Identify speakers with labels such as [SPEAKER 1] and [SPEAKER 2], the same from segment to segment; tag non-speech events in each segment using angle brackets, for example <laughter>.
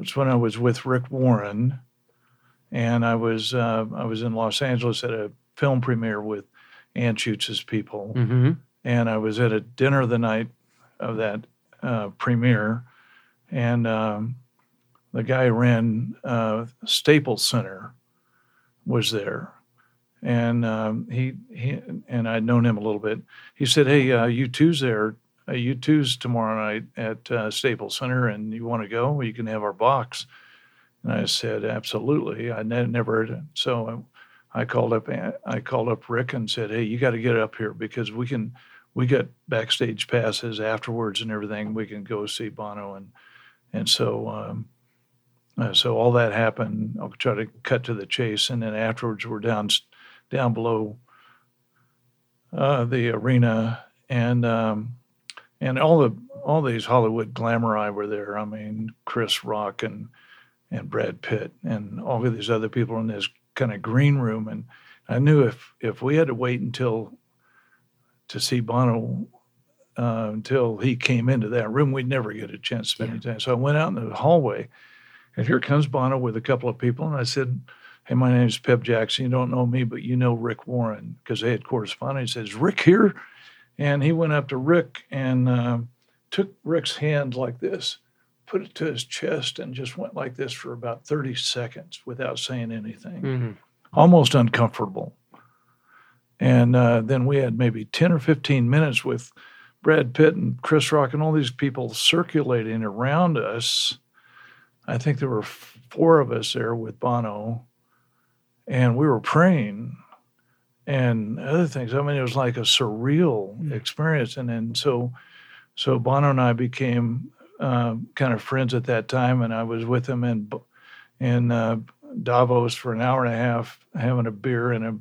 [SPEAKER 1] was when I was with Rick Warren, and I was uh, I was in Los Angeles at a film premiere with Anschutz's people,
[SPEAKER 2] Mm-hmm.
[SPEAKER 1] and I was at a dinner the night of that uh, premiere, and um, the guy who ran uh, Staples Center was there, and um, he he and I'd known him a little bit. He said, "Hey, uh, U2's there. Uh, U2's tomorrow night at uh, Staples Center, and you want to go? You can have our box." And I said, "Absolutely." I ne- never heard it. So I called up I called up Rick and said, "Hey, you got to get up here because we can we got backstage passes afterwards and everything. We can go see Bono and and so um, uh, so all that happened. I'll try to cut to the chase, and then afterwards we're down down below uh, the arena and um, and all the all these Hollywood glamour were there. I mean, Chris Rock and and Brad Pitt and all of these other people in this kind of green room. And I knew if if we had to wait until to see Bono uh, until he came into that room, we'd never get a chance to spend any time. So I went out in the hallway, and here comes Bono with a couple of people, and I said. Hey, my name is Peb Jackson. You don't know me, but you know Rick Warren because they had corresponded. He says, Rick here? And he went up to Rick and uh, took Rick's hand like this, put it to his chest, and just went like this for about 30 seconds without saying anything,
[SPEAKER 2] Mm-hmm.
[SPEAKER 1] almost uncomfortable. And uh, then we had maybe 10 or 15 minutes with Brad Pitt and Chris Rock and all these people circulating around us. I think there were four of us there with Bono, and we were praying and other things. I mean, it was like a surreal
[SPEAKER 2] Mm.
[SPEAKER 1] experience. And then so, so Bono and I became uh, kind of friends at that time, and I was with him in in uh, Davos for an hour and a half, having a beer in a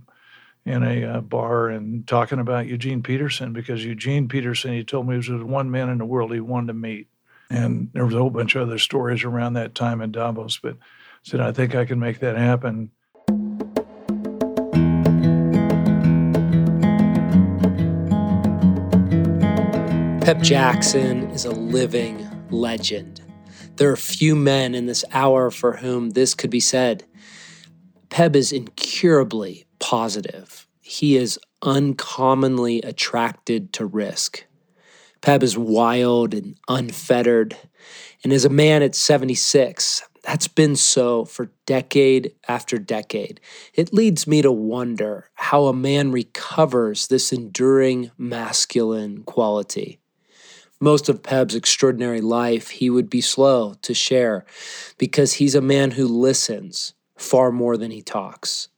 [SPEAKER 1] in a uh, bar and talking about Eugene Peterson because Eugene Peterson, he told me, was the one man in the world he wanted to meet. And there was a whole bunch of other stories around that time in Davos, but I said, I think I can make that happen.
[SPEAKER 2] Peb Jackson is a living legend. There are few men in this hour for whom this could be said. Peb is incurably positive. He is uncommonly attracted to risk. Peb is wild and unfettered. And as a man at 76, that's been so for decade after decade. It leads me to wonder how a man recovers this enduring masculine quality. Most of Peb's extraordinary life he would be slow to share because he's a man who listens far more than he talks.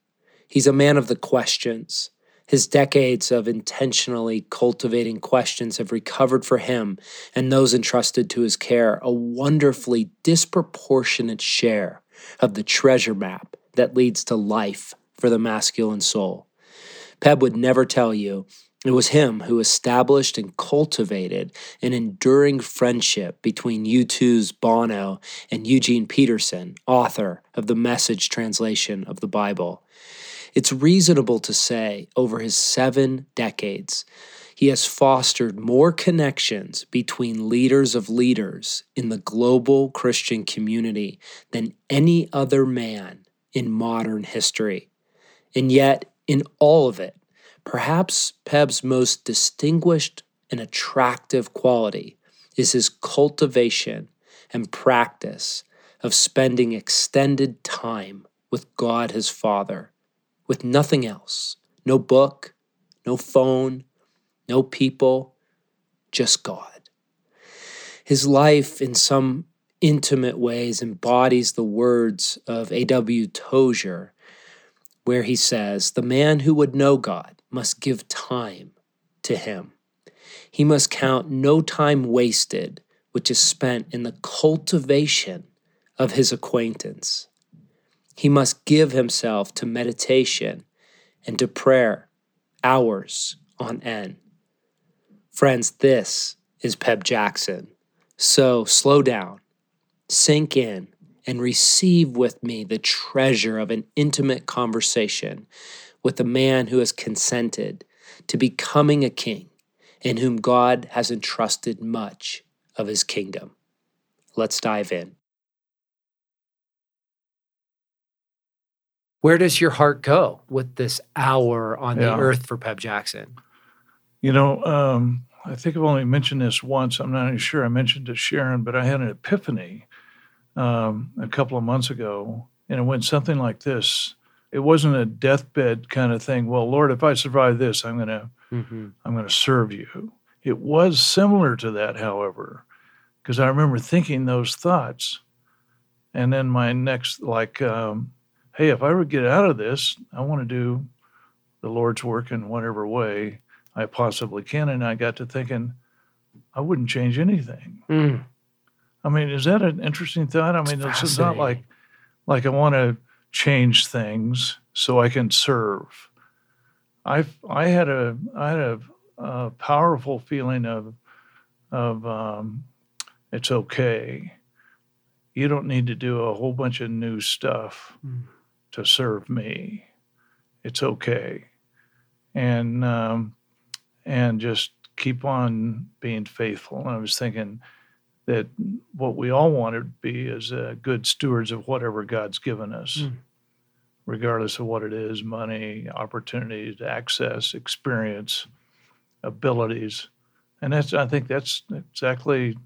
[SPEAKER 2] He's a man of the questions. His decades of intentionally cultivating questions have recovered for him and those entrusted to his care a wonderfully disproportionate share of the treasure map that leads to life for the masculine soul. Peb would never tell you it was him who established and cultivated an enduring friendship between U2's Bono and Eugene Peterson, author of the message translation of the Bible. It's reasonable to say, over his seven decades, he has fostered more connections between leaders of leaders in the global Christian community than any other man in modern history. And yet, in all of it, perhaps Peb's most distinguished and attractive quality is his cultivation and practice of spending extended time with God his Father with nothing else no book, no phone, no people, just God. His life, in some intimate ways, embodies the words of A.W. Tozer, where he says, The man who would know God must give time to him. He must count no time wasted, which is spent in the cultivation of his acquaintance. He must give himself to meditation and to prayer, hours on end. Friends, this is Peb Jackson. So slow down, sink in, and receive with me the treasure of an intimate conversation with a man who has consented to becoming a king in whom God has entrusted much of his kingdom. Let's dive in. Where does your heart go with this hour on
[SPEAKER 1] yeah.
[SPEAKER 2] the earth for Peb Jackson?
[SPEAKER 1] You know, um, I think I've only mentioned this once. I'm not even sure I mentioned it to Sharon, but I had an epiphany um, a couple of months ago, and it went something like this it wasn't a deathbed kind of thing. Well, Lord, if I survive this, I'm gonna
[SPEAKER 2] Mm-hmm.
[SPEAKER 1] I'm gonna serve you. It was similar to that, however, because I remember thinking those thoughts, and then my next like, um, hey, if I ever get out of this, I want to do the Lord's work in whatever way I possibly can. And I got to thinking, I wouldn't change anything.
[SPEAKER 2] Mm.
[SPEAKER 1] I mean, is that an interesting thought? I mean,
[SPEAKER 2] It's
[SPEAKER 1] it's not like like I want to change things so I can serve. I I had a I had a, a powerful feeling of of um, it's okay. You don't need to do a whole bunch of new stuff
[SPEAKER 2] Mm.
[SPEAKER 1] to serve me. It's okay, and um, and just keep on being faithful. And I was thinking that what we all want to be is uh, good stewards of whatever God's given us,
[SPEAKER 2] Mm.
[SPEAKER 1] regardless of what it is money, opportunities, access, experience, abilities. And that's, I think that's exactly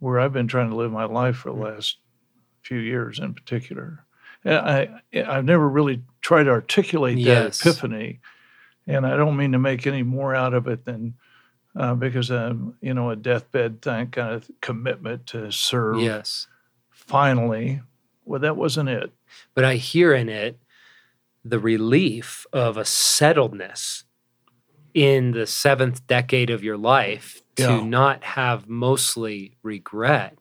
[SPEAKER 1] where I've been trying to live my life for the
[SPEAKER 2] Mm.
[SPEAKER 1] last few years in particular. And I, I've never really tried to articulate that
[SPEAKER 2] Yes.
[SPEAKER 1] epiphany. And I don't mean to make any more out of it than uh, because um, you know a deathbed thing, kind of commitment to serve.
[SPEAKER 2] Yes.
[SPEAKER 1] Finally, well, that wasn't it.
[SPEAKER 2] But I hear in it the relief of a settledness in the seventh decade of your life to
[SPEAKER 1] Yeah.
[SPEAKER 2] not have mostly regret,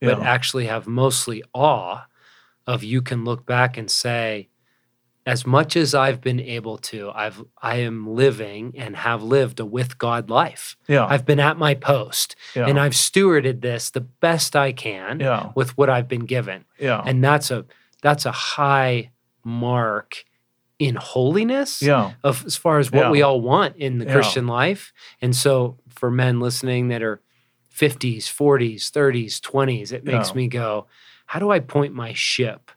[SPEAKER 2] but
[SPEAKER 1] Yeah.
[SPEAKER 2] actually have mostly awe of you can look back and say, as much as I've been able to, I've I am living and have lived a with God life.
[SPEAKER 1] Yeah.
[SPEAKER 2] I've been at my post
[SPEAKER 1] yeah.
[SPEAKER 2] and I've stewarded this the best I can
[SPEAKER 1] yeah.
[SPEAKER 2] with what I've been given
[SPEAKER 1] Yeah.
[SPEAKER 2] and that's a that's a high mark in holiness
[SPEAKER 1] yeah.
[SPEAKER 2] of as far as what
[SPEAKER 1] Yeah.
[SPEAKER 2] we all want in the
[SPEAKER 1] Yeah.
[SPEAKER 2] Christian life. And so for men listening that are 50s, 40s, 30s, 20s, it makes me go, how do I point my ship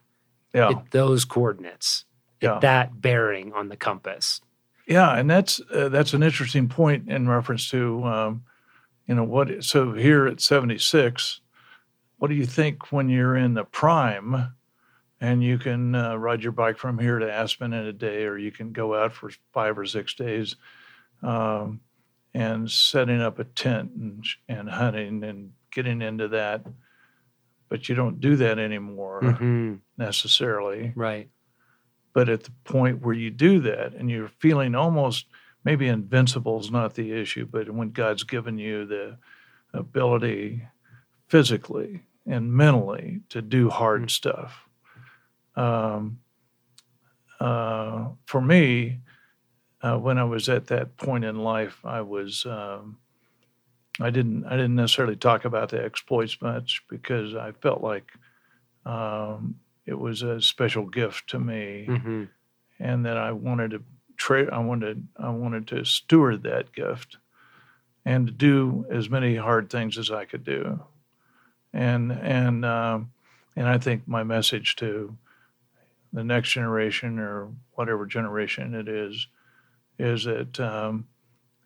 [SPEAKER 2] at those coordinates,
[SPEAKER 1] Yeah.
[SPEAKER 2] that bearing on the compass?
[SPEAKER 1] Yeah, and that's uh, that's an interesting point in reference to um, you know what. So here at seventy six, what do you think when you're in the prime, and you can uh, ride your bike from here to Aspen in a day, or you can go out for five or six days, um, and setting up a tent and and hunting and getting into that, but you don't do that anymore
[SPEAKER 2] Mhm.
[SPEAKER 1] necessarily
[SPEAKER 2] Right.
[SPEAKER 1] But at the point where you do that and you're feeling almost maybe invincible is not the issue but when god's given you the ability physically and mentally to do hard
[SPEAKER 2] Mm.
[SPEAKER 1] stuff um, uh, for me uh, when i was at that point in life i was um, i didn't i didn't necessarily talk about the exploits much because i felt like um, it was a special gift to me
[SPEAKER 2] hmm
[SPEAKER 1] and that I wanted to trade. I wanted I wanted to steward that gift and to do as many hard things as I could do. And and um, and I think my message to the next generation or whatever generation it is is that um,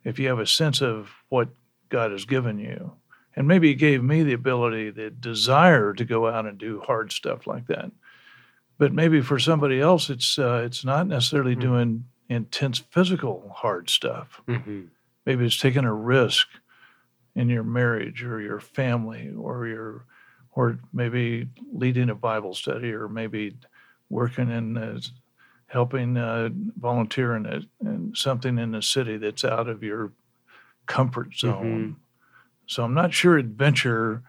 [SPEAKER 1] if you have a sense of what God has given you, and maybe He gave me the ability, the desire to go out and do hard stuff like that but maybe for somebody else it's uh, it's not necessarily
[SPEAKER 2] Mm.
[SPEAKER 1] doing intense physical hard stuff.
[SPEAKER 2] Hmm
[SPEAKER 1] maybe it's taking a risk in your marriage or your family or your or maybe leading a bible study or maybe working in uh, helping uh, volunteer in, a, in something in the city that's out of your comfort zone. So i'm not sure adventure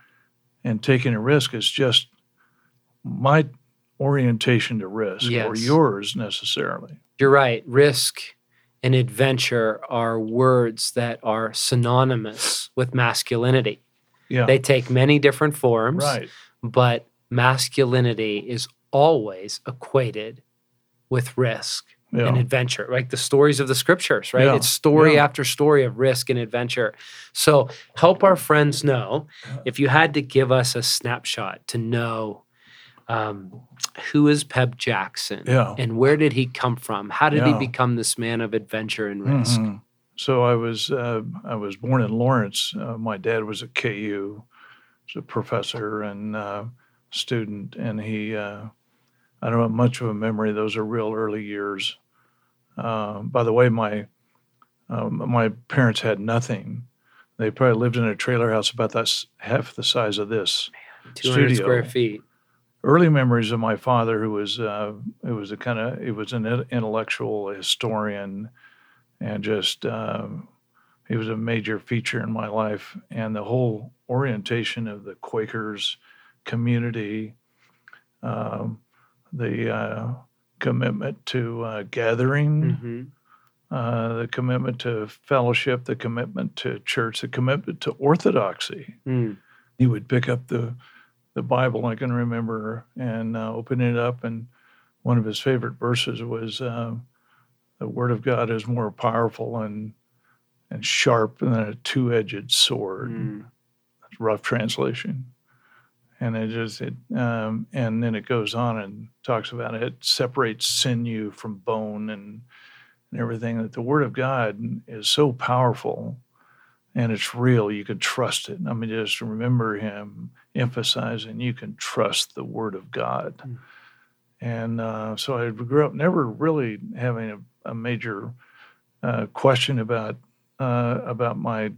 [SPEAKER 1] and taking a risk is just my orientation to risk or yours necessarily.
[SPEAKER 2] You're right. Risk and adventure are words that are synonymous with masculinity.
[SPEAKER 1] Yeah.
[SPEAKER 2] They take many different forms,
[SPEAKER 1] right.
[SPEAKER 2] but masculinity is always equated with risk
[SPEAKER 1] Yeah.
[SPEAKER 2] and adventure, like the stories of the scriptures, right?
[SPEAKER 1] Yeah,
[SPEAKER 2] It's story
[SPEAKER 1] yeah.
[SPEAKER 2] after story of risk and adventure. So help our friends know if you had to give us a snapshot to know Um, who is Peb Jackson?
[SPEAKER 1] Yeah.
[SPEAKER 2] And where did he come from? How did he become this man of adventure and risk?
[SPEAKER 1] Mhm. So I was uh, I was born in Lawrence. Uh, my dad was at KU, was a professor and uh, student, and he uh, I don't have much of a memory. Those are real early years. Um, by the way, my um, my parents had nothing. They probably lived in a trailer house about that half the size of this.
[SPEAKER 2] 200
[SPEAKER 1] Studio.
[SPEAKER 2] square feet.
[SPEAKER 1] Early memories of my father, who was uh, who was a kind of he was an intellectual historian, and just um, he was a major feature in my life, and the whole orientation of the Quakers community, um, the uh, commitment to uh, gathering,
[SPEAKER 2] hmm
[SPEAKER 1] uh, the commitment to fellowship, the commitment to church, the commitment to orthodoxy.
[SPEAKER 2] Mm.
[SPEAKER 1] he would pick up the the Bible I can remember and uh, open it up, and one of his favorite verses was, uh, "The Word of God is more powerful and and sharp than a two edged sword."
[SPEAKER 2] Mm.
[SPEAKER 1] Rough translation, and it just it um, and then it goes on and talks about it separates sinew from bone and and everything. That the Word of God is so powerful and it's real. You can trust it. I mean, just remember him emphasizing you can trust the Word of God.
[SPEAKER 2] Mm.
[SPEAKER 1] And uh, so I grew up never really having a, a major uh, question about uh, about my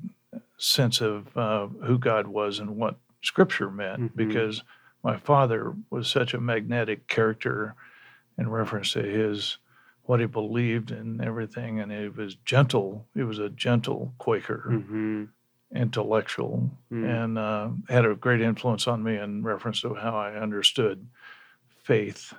[SPEAKER 1] sense of uh, who God was and what Scripture meant,
[SPEAKER 2] Mhm.
[SPEAKER 1] because my father was such a magnetic character in reference to his what he believed and everything, and he was gentle. He was a gentle Quaker
[SPEAKER 2] hmm
[SPEAKER 1] intellectual
[SPEAKER 2] Mm.
[SPEAKER 1] and uh, had a great influence on me in reference to how I understood faith.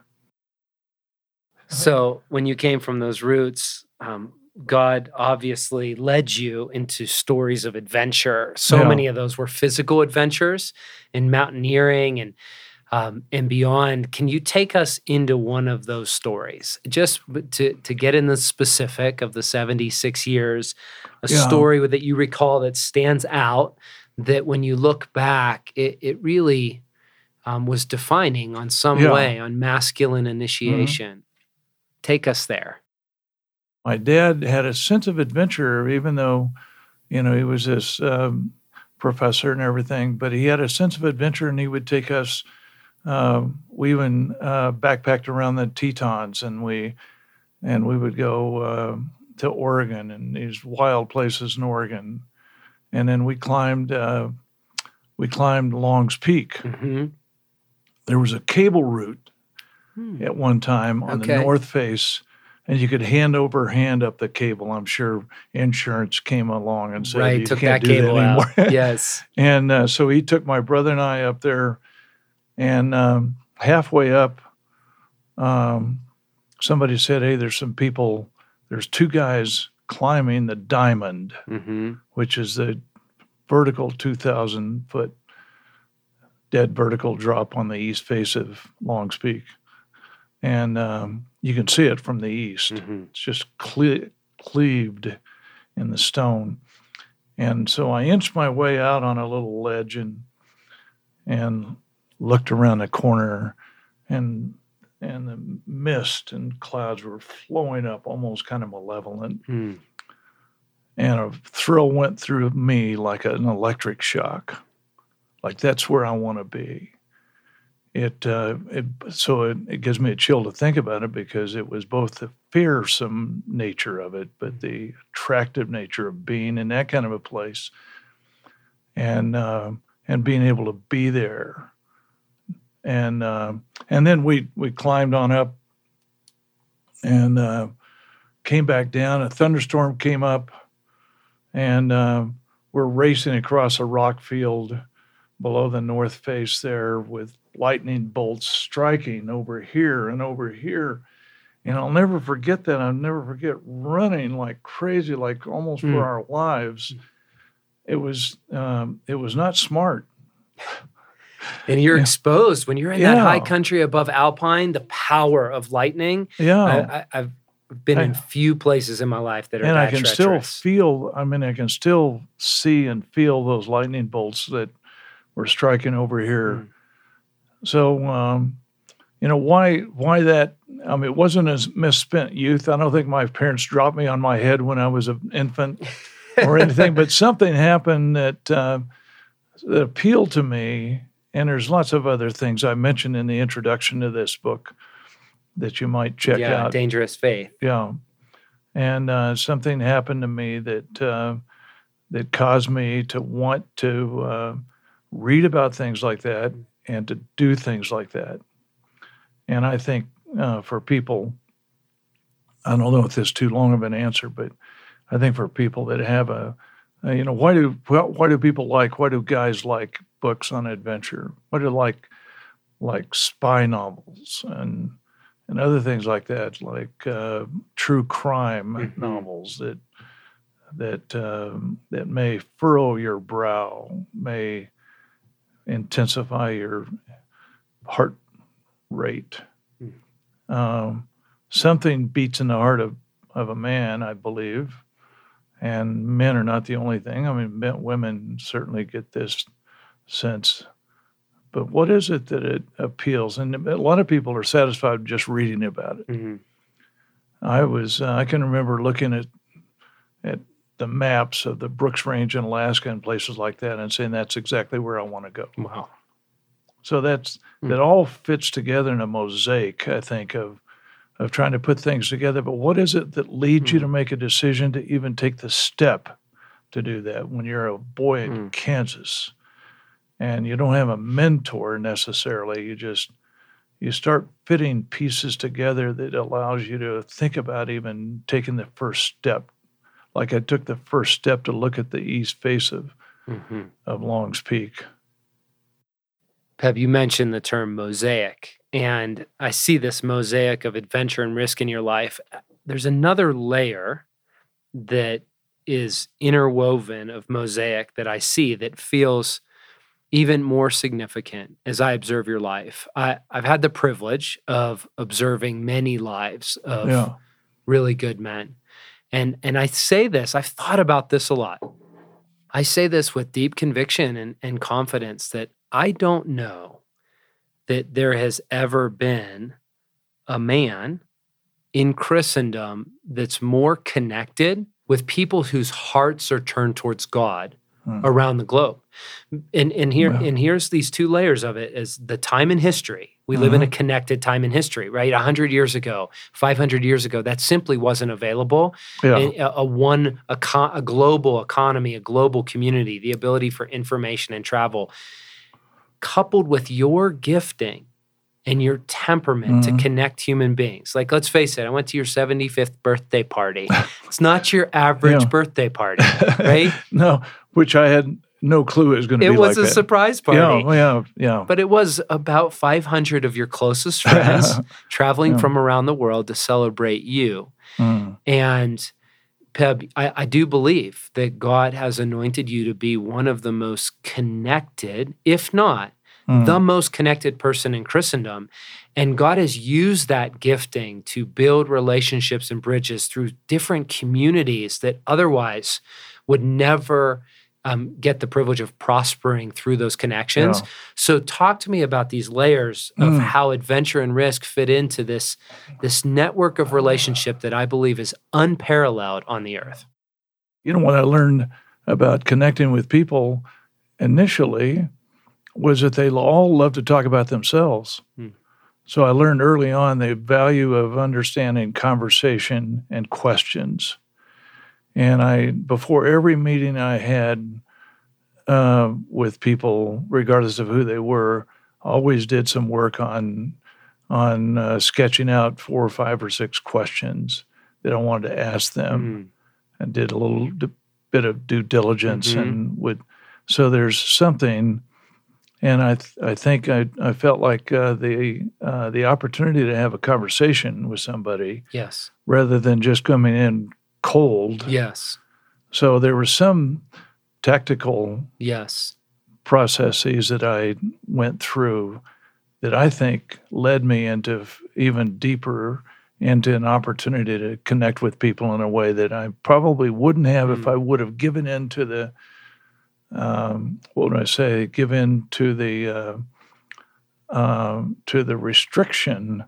[SPEAKER 2] So when you came from those roots, um, God obviously led you into stories of adventure. So
[SPEAKER 1] Yeah.
[SPEAKER 2] many of those were physical adventures and mountaineering and um, and beyond. Can you take us into one of those stories, just to to get in the specific of the seventy six years, a
[SPEAKER 1] Yeah.
[SPEAKER 2] story that you recall that stands out, that when you look back, it it really um, was defining on some
[SPEAKER 1] Yeah.
[SPEAKER 2] way on masculine initiation. Take us there.
[SPEAKER 1] My dad had a sense of adventure, even though, you know, he was this um, professor and everything, but he had a sense of adventure and he would take us. Uh, we even uh, backpacked around the Tetons and we and we would go uh, to Oregon and these wild places in Oregon, and then we climbed uh, we climbed Long's Peak.
[SPEAKER 2] hmm
[SPEAKER 1] There was a cable route
[SPEAKER 2] Hmm.
[SPEAKER 1] at one time on
[SPEAKER 2] Okay.
[SPEAKER 1] the north face, and you could hand over hand up the cable. I'm sure insurance came along and said
[SPEAKER 2] Right,
[SPEAKER 1] you
[SPEAKER 2] took
[SPEAKER 1] can't
[SPEAKER 2] that
[SPEAKER 1] do
[SPEAKER 2] cable
[SPEAKER 1] that
[SPEAKER 2] out.
[SPEAKER 1] anymore. <laughs>
[SPEAKER 2] yes.
[SPEAKER 1] and uh, so he took my brother and I up there, and um, halfway up, um, somebody said, "Hey, there's some people. There's two guys climbing the diamond."
[SPEAKER 2] hmm
[SPEAKER 1] which is the vertical 2,000 foot dead vertical drop on the east face of Long's Peak. And um, you can see it from the east.
[SPEAKER 2] hmm
[SPEAKER 1] It's just cle- cleaved in the stone. And so I inched my way out on a little ledge and and looked around the corner and and the mist and clouds were flowing up almost kind of malevolent
[SPEAKER 2] Mm.
[SPEAKER 1] and a thrill went through me like an electric shock. Like that's where I want to be. It, uh, it so it, it gives me a chill to think about it because it was both the fearsome nature of it, but the attractive nature of being in that kind of a place, and uh, and being able to be there, and uh, and then we we climbed on up, and uh, came back down. A thunderstorm came up and uh, we're racing across a rock field below the north face there with lightning bolts striking over here and over here. And I'll never forget that. I'll never forget running like crazy, like almost
[SPEAKER 2] Mm.
[SPEAKER 1] for our lives. It was um, it was not smart.
[SPEAKER 2] And you're
[SPEAKER 1] Yeah.
[SPEAKER 2] exposed when you're in that high country above Alpine, the power of lightning.
[SPEAKER 1] Yeah,
[SPEAKER 2] I, I, I've been in few places in my life that are
[SPEAKER 1] and I can
[SPEAKER 2] treacherous.
[SPEAKER 1] still feel. I mean, I can still see and feel those lightning bolts that were striking over here.
[SPEAKER 2] Mm.
[SPEAKER 1] So, um, you know why why that I mean it wasn't as misspent youth. I don't think my parents dropped me on my head when I was an infant or anything, but <laughs> something happened that uh, that appealed to me. And there's lots of other things I mentioned in the introduction to this book that you might check
[SPEAKER 2] yeah,
[SPEAKER 1] out.
[SPEAKER 2] Dangerous Faith.
[SPEAKER 1] Yeah, and uh, something happened to me that uh, that caused me to want to uh, read about things like that and to do things like that. And I think uh, for people, I don't know if this is too long of an answer, but I think for people that have a, a you know, why do why do people like why do guys like books on adventure? What are like like spy novels and and other things like that, like uh, true crime
[SPEAKER 2] Mhm.
[SPEAKER 1] novels that that um, that may furrow your brow, may intensify your heart rate.
[SPEAKER 2] Mm.
[SPEAKER 1] Um, something beats in the heart of, of a man, I believe, and men are not the only thing. I mean, men, women certainly get this sense. But what is it that it appeals? And a lot of people are satisfied just reading about it.
[SPEAKER 2] hmm
[SPEAKER 1] I was uh, I can remember looking at at the maps of the Brooks Range in Alaska and places like that and saying that's exactly where I want to go.
[SPEAKER 2] Wow.
[SPEAKER 1] So that's
[SPEAKER 2] Hmm.
[SPEAKER 1] that all fits together in a mosaic, I think, of of trying to put things together. But what is it that leads you
[SPEAKER 2] Hmm.
[SPEAKER 1] to make a decision to even take the step to do that when you're a boy in
[SPEAKER 2] Hmm.
[SPEAKER 1] Kansas and you don't have a mentor necessarily? You just you start fitting pieces together that allows you to think about even taking the first step. Like I took the first step to look at the east face of,
[SPEAKER 2] hmm
[SPEAKER 1] of Long's Peak.
[SPEAKER 2] Peb, you mentioned the term mosaic, and I see this mosaic of adventure and risk in your life. There's another layer that is interwoven of mosaic that I see that feels even more significant as I observe your life. I, I've had the privilege of observing many lives of
[SPEAKER 1] Yeah.
[SPEAKER 2] really good men. And and I say this, I've thought about this a lot. I say this with deep conviction and, and confidence that I don't know that there has ever been a man in Christendom that's more connected with people whose hearts are turned towards God
[SPEAKER 1] Hmm.
[SPEAKER 2] around the globe. And and here
[SPEAKER 1] Wow.
[SPEAKER 2] and here's these two layers of it is the time in history. We live in a connected time in history, right? 100 years ago, 500 years ago, that simply wasn't available
[SPEAKER 1] Yeah.
[SPEAKER 2] a, a one a, co- a global economy a global community the ability for information and travel coupled with your gifting and your temperament
[SPEAKER 1] Mhm.
[SPEAKER 2] to connect human beings like let's face it i went to your 75th birthday party <laughs> it's not your average
[SPEAKER 1] Yeah.
[SPEAKER 2] birthday party right <laughs>
[SPEAKER 1] no, which I had no clue it was going to
[SPEAKER 2] it
[SPEAKER 1] be It
[SPEAKER 2] was
[SPEAKER 1] like
[SPEAKER 2] a
[SPEAKER 1] that.
[SPEAKER 2] surprise party
[SPEAKER 1] Yeah, yeah, yeah.
[SPEAKER 2] but it was about 500 of your closest <laughs> friends traveling
[SPEAKER 1] Yeah.
[SPEAKER 2] from around the world to celebrate you
[SPEAKER 1] Mm,
[SPEAKER 2] And Peb, I, I do believe that God has anointed you to be one of the most connected, if not
[SPEAKER 1] mm.
[SPEAKER 2] the most connected person in Christendom. And God has used that gifting to build relationships and bridges through different communities that otherwise would never um, get the privilege of prospering through those connections.
[SPEAKER 1] Yeah.
[SPEAKER 2] So, talk to me about these layers of
[SPEAKER 1] Mm.
[SPEAKER 2] how adventure and risk fit into this this network of relationship that I believe is unparalleled on the earth.
[SPEAKER 1] you know, what I learned about connecting with people initially was that they all love to talk about themselves.
[SPEAKER 2] Hmm.
[SPEAKER 1] So I learned early on the value of understanding conversation and questions. And I, before every meeting I had uh, with people, regardless of who they were, always did some work on on uh, sketching out four or five or six questions that I wanted to ask them
[SPEAKER 2] Mm.
[SPEAKER 1] and did a little d- bit of due diligence
[SPEAKER 2] Mhm.
[SPEAKER 1] and would so there's something and I th- I think I, I felt like uh, the uh, the opportunity to have a conversation with somebody
[SPEAKER 2] Yes.
[SPEAKER 1] rather than just coming in cold.
[SPEAKER 2] Yes.
[SPEAKER 1] So there were some tactical
[SPEAKER 2] Yes.
[SPEAKER 1] processes that I went through that I think led me into even deeper into an opportunity to connect with people in a way that I probably wouldn't have if
[SPEAKER 2] Mm.
[SPEAKER 1] I would have given in to the um, what would I say? Give in to the uh, uh, to the restriction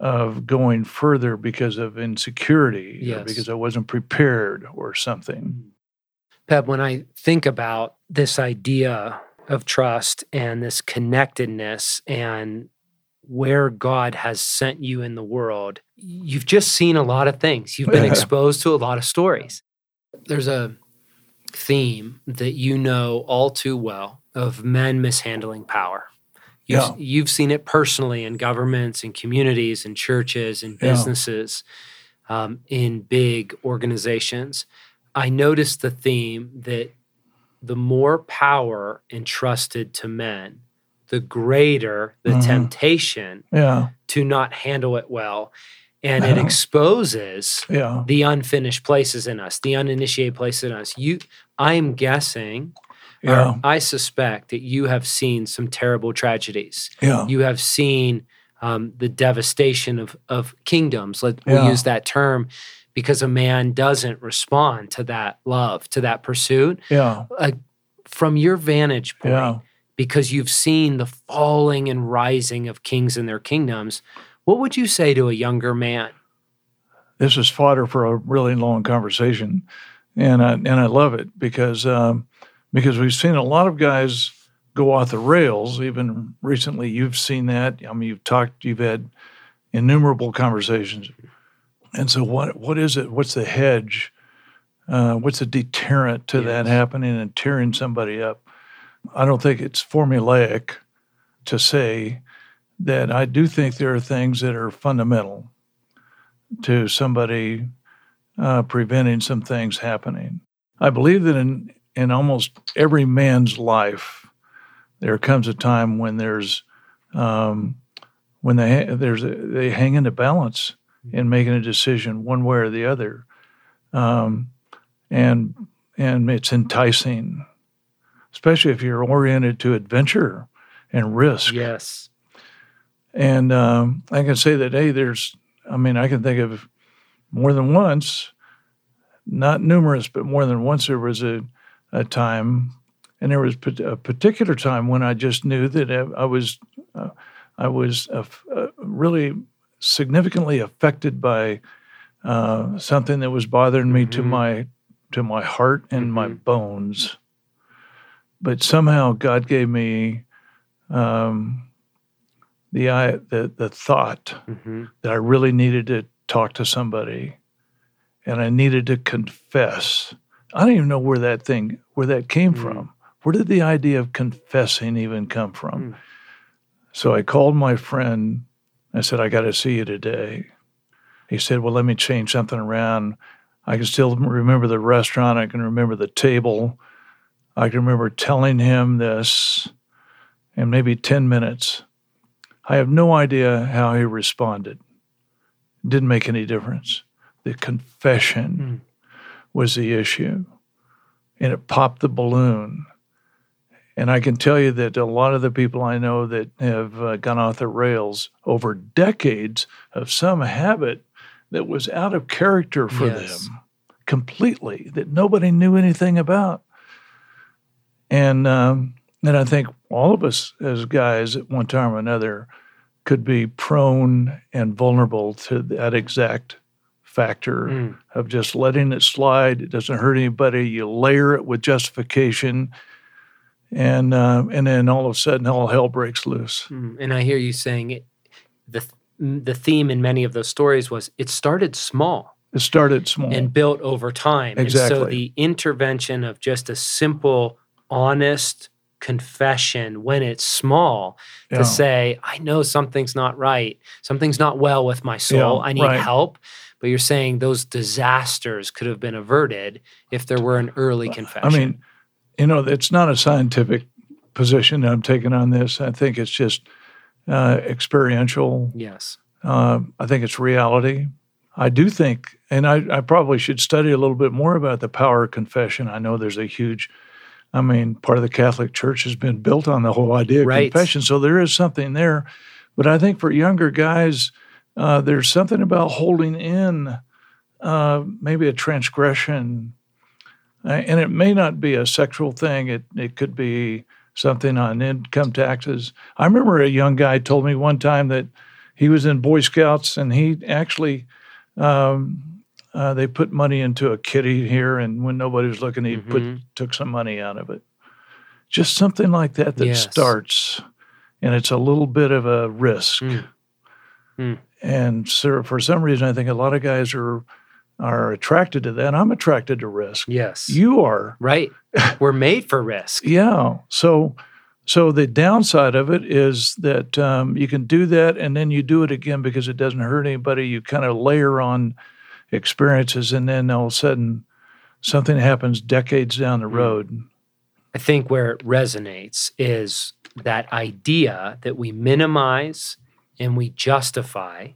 [SPEAKER 1] of going further because of insecurity
[SPEAKER 2] Yes.
[SPEAKER 1] or because I wasn't prepared or something. Mm-hmm.
[SPEAKER 2] Peb, when I think about this idea of trust and this connectedness and where God has sent you in the world, you've just seen a lot of things. You've been <laughs> exposed to a lot of stories. There's a theme that you know all too well of men mishandling power. You've,
[SPEAKER 1] Yeah.
[SPEAKER 2] you've seen it personally in governments and communities and churches and
[SPEAKER 1] Yeah.
[SPEAKER 2] businesses, um, in big organizations. I noticed the theme that the more power entrusted to men, the greater the
[SPEAKER 1] Mhm.
[SPEAKER 2] temptation
[SPEAKER 1] Yeah,
[SPEAKER 2] to not handle it well. And it exposes
[SPEAKER 1] yeah,
[SPEAKER 2] the unfinished places in us, the uninitiated places in us. You, I'm guessing, or
[SPEAKER 1] yeah,
[SPEAKER 2] I suspect that you have seen some terrible tragedies.
[SPEAKER 1] yeah,
[SPEAKER 2] You have seen um, the devastation of of kingdoms. Let we'll use that term because a man doesn't respond to that love, to that pursuit.
[SPEAKER 1] yeah,
[SPEAKER 2] From your vantage point,
[SPEAKER 1] yeah.
[SPEAKER 2] because you've seen the falling and rising of kings and their kingdoms, what would you say to a younger man?
[SPEAKER 1] This is fodder for a really long conversation, and I, and I love it because um, because we've seen a lot of guys go off the rails. Even recently, you've seen that. I mean, you've talked, you've had innumerable conversations, and so what what is it? What's the hedge? Uh, what's the deterrent to that happening and tearing somebody up? I don't think it's formulaic to say that I do think there are things that are fundamental to somebody uh, preventing some things happening. I believe that in in almost every man's life, there comes a time when there's um, when they there's a, they hang in the balance in making a decision one way or the other, um, and and it's enticing, especially if you're oriented to adventure and risk.
[SPEAKER 2] Yes.
[SPEAKER 1] And um, I can say that, hey, there's, I mean, I can think of more than once, not numerous, but more than once, there was a, a time, and there was a particular time when I just knew that I was, uh, I was uh, uh, really significantly affected by uh, something that was bothering me to
[SPEAKER 2] Mhm.
[SPEAKER 1] my to my heart and my
[SPEAKER 2] Mhm.
[SPEAKER 1] bones. But somehow God gave me um, the I the the thought
[SPEAKER 2] hmm
[SPEAKER 1] that I really needed to talk to somebody, and I needed to confess. I don't even know where that thing where that came
[SPEAKER 2] Mm.
[SPEAKER 1] from. Where did the idea of confessing even come from?
[SPEAKER 2] Mm.
[SPEAKER 1] So I called my friend. I said, "I got to see you today." He said, "Well, let me change something around. I can still remember the restaurant. I can remember the table. I can remember telling him this in maybe 10 minutes. I have no idea how he responded. Didn't make any difference. The confession was the issue, and it popped the balloon. And I can tell you that a lot of the people I know that have uh, gone off the rails over decades of some habit that was out of character for
[SPEAKER 2] Yes.
[SPEAKER 1] them completely, that nobody knew anything about. And um, and I think all of us as guys at one time or another could be prone and vulnerable to that exact factor
[SPEAKER 2] Mm.
[SPEAKER 1] of just letting it slide. It doesn't hurt anybody. You layer it with justification, and uh, and then all of a sudden all hell breaks loose.
[SPEAKER 2] Mm. And I hear you saying it, the the theme in many of those stories was it started small
[SPEAKER 1] It started small.
[SPEAKER 2] and built over time. And so the intervention of just a simple, honest confession when it's small
[SPEAKER 1] Yeah.
[SPEAKER 2] to say, I know something's not right, something's not well with my soul,
[SPEAKER 1] Yeah,
[SPEAKER 2] I need
[SPEAKER 1] right.
[SPEAKER 2] help. But you're saying those disasters could have been averted if there were an early confession.
[SPEAKER 1] I mean, you know, it's not a scientific position that I'm taking on this. I think it's just uh, experiential.
[SPEAKER 2] yes.
[SPEAKER 1] Uh, I think it's reality. I do think, and I, I probably should study a little bit more about the power of confession. I know there's a huge, I mean, part of the Catholic Church has been built on the whole idea of
[SPEAKER 2] Right.
[SPEAKER 1] confession. So there is something there. But I think for younger guys, uh, there's something about holding in uh, maybe a transgression. Uh, and it may not be a sexual thing, it, it could be something on income taxes. I remember a young guy told me one time that he was in Boy Scouts and he actually um, uh, they put money into a kitty here, and when nobody was looking, he put
[SPEAKER 2] Mhm.
[SPEAKER 1] took some money out of it. Just something like that that
[SPEAKER 2] Yes.
[SPEAKER 1] starts, and it's a little bit of a risk.
[SPEAKER 2] Mm. Mm.
[SPEAKER 1] And so, for some reason, I think a lot of guys are are attracted to that. I'm attracted to risk.
[SPEAKER 2] Yes.
[SPEAKER 1] You are,
[SPEAKER 2] right. <laughs> We're made for risk.
[SPEAKER 1] yeah. So, so the downside of it is that um, you can do that, and then you do it again because it doesn't hurt anybody. You kind of layer on experiences, and then all of a sudden, something happens decades down the
[SPEAKER 2] Mm.
[SPEAKER 1] road.
[SPEAKER 2] I think where it resonates is that idea that we minimize and we justify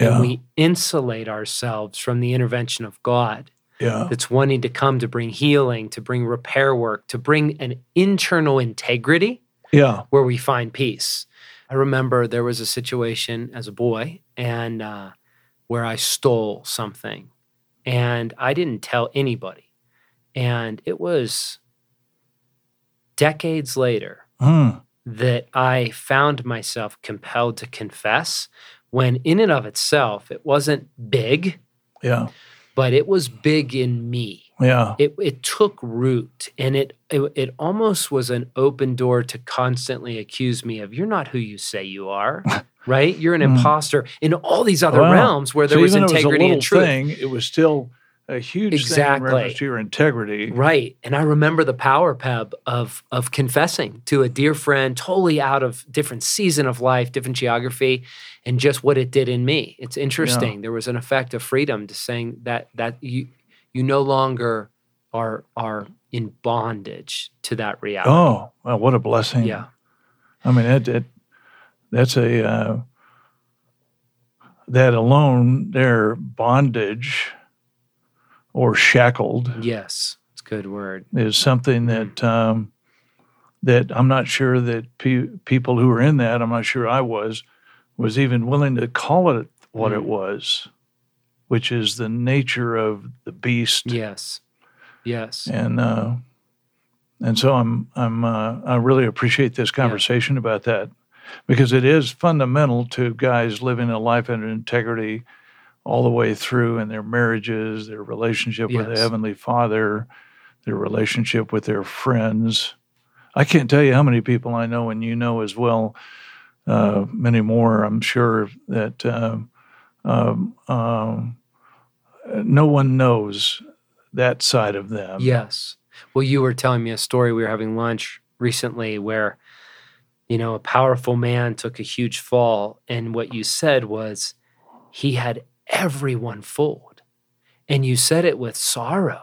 [SPEAKER 1] Yeah,
[SPEAKER 2] and we insulate ourselves from the intervention of God
[SPEAKER 1] yeah,
[SPEAKER 2] that's wanting to come to bring healing, to bring repair work, to bring an internal integrity
[SPEAKER 1] yeah.
[SPEAKER 2] where we find peace. I remember there was a situation as a boy and uh, where I stole something and I didn't tell anybody. And it was decades later
[SPEAKER 1] Mm,
[SPEAKER 2] that I found myself compelled to confess when, in and of itself, it wasn't big,
[SPEAKER 1] yeah,
[SPEAKER 2] but it was big in me.
[SPEAKER 1] Yeah,
[SPEAKER 2] it it took root and it, it it almost was an open door to constantly accuse me of you're not who you say you are <laughs> right? You're an
[SPEAKER 1] Mm.
[SPEAKER 2] imposter in all these other
[SPEAKER 1] Wow.
[SPEAKER 2] realms where there
[SPEAKER 1] so
[SPEAKER 2] was integrity
[SPEAKER 1] it was
[SPEAKER 2] and truth.
[SPEAKER 1] thing, it was still a huge thing in
[SPEAKER 2] Exactly.
[SPEAKER 1] to your integrity.
[SPEAKER 2] right and i remember the power peb of of confessing to a dear friend totally out of different season of life different geography and just what it did in me it's interesting there was an effect of freedom to saying that that you you no longer are are in bondage to that reality
[SPEAKER 1] Oh, well, what a blessing!
[SPEAKER 2] yeah
[SPEAKER 1] I mean, that, that that's a uh, that alone, their bondage or shackled
[SPEAKER 2] Yes, it's a good word.
[SPEAKER 1] is something that um, that I'm not sure that pe- people who were in that, I'm not sure I was, was even willing to call it what it
[SPEAKER 2] Mm.
[SPEAKER 1] was, which is the nature of the beast.
[SPEAKER 2] Yes, yes,
[SPEAKER 1] and uh, and so I'm I'm uh, I really appreciate this conversation about that because it is fundamental to guys living a life of integrity all the way through in their marriages, their relationship with the heavenly Father, their relationship with their friends. I can't tell you how many people I know, and you know as well, uh, many more. I'm sure that um, um, um, no one knows that side of them.
[SPEAKER 2] yes. Well, you were telling me a story. We were having lunch recently where, you know, a powerful man took a huge fall, and what you said was he had everyone fooled, and you said it with sorrow.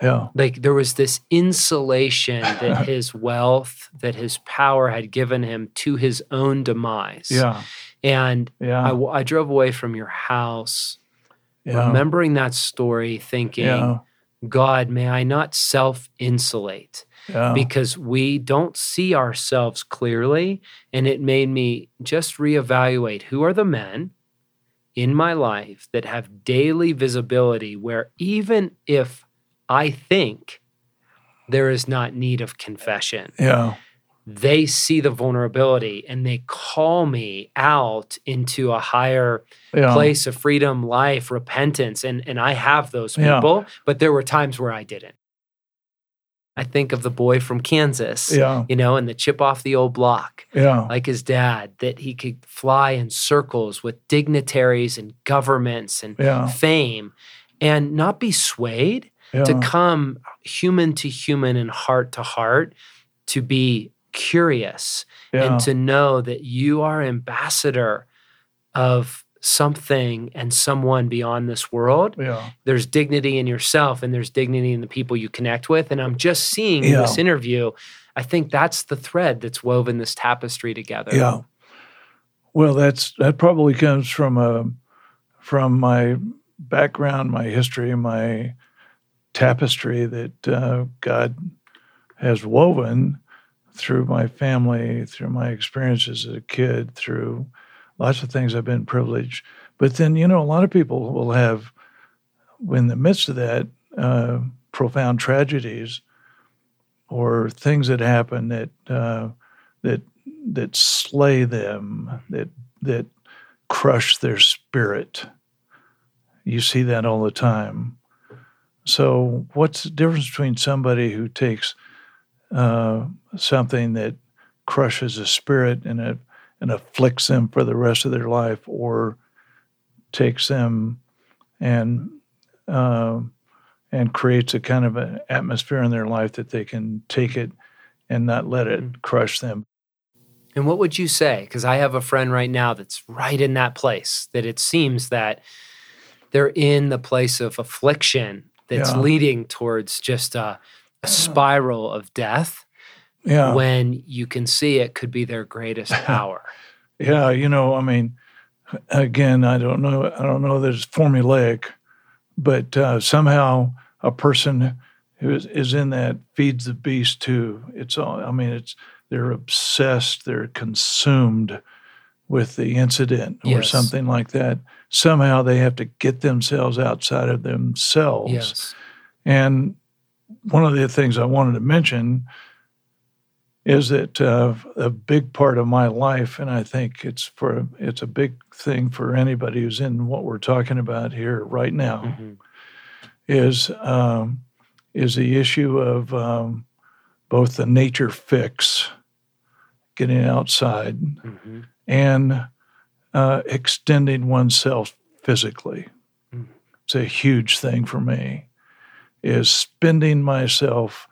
[SPEAKER 1] Yeah.
[SPEAKER 2] Like there was this insulation <laughs> that his wealth, that his power had given him to his own demise.
[SPEAKER 1] Yeah.
[SPEAKER 2] And
[SPEAKER 1] Yeah.
[SPEAKER 2] I, I drove away from your house,
[SPEAKER 1] yeah.
[SPEAKER 2] remembering that story, thinking,
[SPEAKER 1] Yeah.
[SPEAKER 2] God, may I not self insulate
[SPEAKER 1] Yeah.
[SPEAKER 2] because we don't see ourselves clearly. And it made me just reevaluate who are the men in my life that have daily visibility where even if I think there is not need of confession,
[SPEAKER 1] yeah.
[SPEAKER 2] they see the vulnerability and they call me out into a higher
[SPEAKER 1] Yeah.
[SPEAKER 2] place of freedom, life, repentance. And, and I have those
[SPEAKER 1] Yeah.
[SPEAKER 2] people, but there were times where I didn't. I think of the boy from Kansas,
[SPEAKER 1] Yeah.
[SPEAKER 2] you know, and the chip off the old block,
[SPEAKER 1] Yeah.
[SPEAKER 2] like his dad, that he could fly in circles with dignitaries and governments and
[SPEAKER 1] Yeah.
[SPEAKER 2] fame and not be swayed
[SPEAKER 1] Yeah.
[SPEAKER 2] to come human to human and heart to heart to be curious
[SPEAKER 1] yeah.
[SPEAKER 2] and to know that you are ambassador of something and someone beyond this world
[SPEAKER 1] yeah.
[SPEAKER 2] there's dignity in yourself and there's dignity in the people you connect with and i'm just seeing in this interview i think that's the thread that's woven this tapestry together
[SPEAKER 1] Yeah. Well, that's that probably comes from a from my background, my history, my tapestry that uh, God has woven through my family, through my experiences as a kid, through lots of things I've been privileged. But then, you know, a lot of people will have, in the midst of that, uh, profound tragedies. or things that happen that uh, that that slay them, that that crush their spirit. You see that all the time. So, what's the difference between somebody who takes uh, something that crushes a spirit and it and afflicts them for the rest of their life, or takes them and uh, and creates a kind of an atmosphere in their life that they can take it and not let it mm. crush them.
[SPEAKER 2] And what would you say? Because I have a friend right now that's right in that place, that it seems that they're in the place of affliction that's yeah. leading towards just a, a spiral of death.
[SPEAKER 1] Yeah.
[SPEAKER 2] When you can see it could be their greatest <laughs> power.
[SPEAKER 1] yeah. You know, I mean, again, I don't know, I don't know that it's formulaic, but uh, somehow a person who is, is in that feeds the beast too. It's all, I mean, it's, they're obsessed, they're consumed with the incident or yes. something like that. Somehow they have to get themselves outside of themselves.
[SPEAKER 2] Yes.
[SPEAKER 1] And one of the things I wanted to mention is that uh, a big part of my life, and I think it's for it's a big thing for anybody who's in what we're talking about here right now, mm-hmm. is um, is the issue of um, both the nature fix, getting outside, mm-hmm. and uh, extending oneself physically. Mm-hmm. It's a huge thing for me. Is spending myself